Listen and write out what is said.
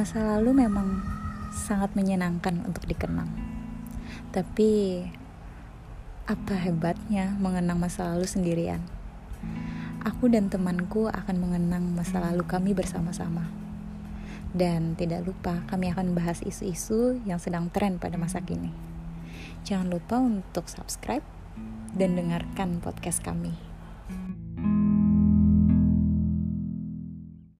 Masa lalu memang sangat menyenangkan untuk dikenang. Tapi apa hebatnya mengenang masa lalu sendirian? Aku dan temanku akan mengenang masa lalu kami bersama-sama. Dan tidak lupa kami akan bahas isu-isu yang sedang tren pada masa kini. Jangan lupa untuk subscribe dan dengarkan podcast kami.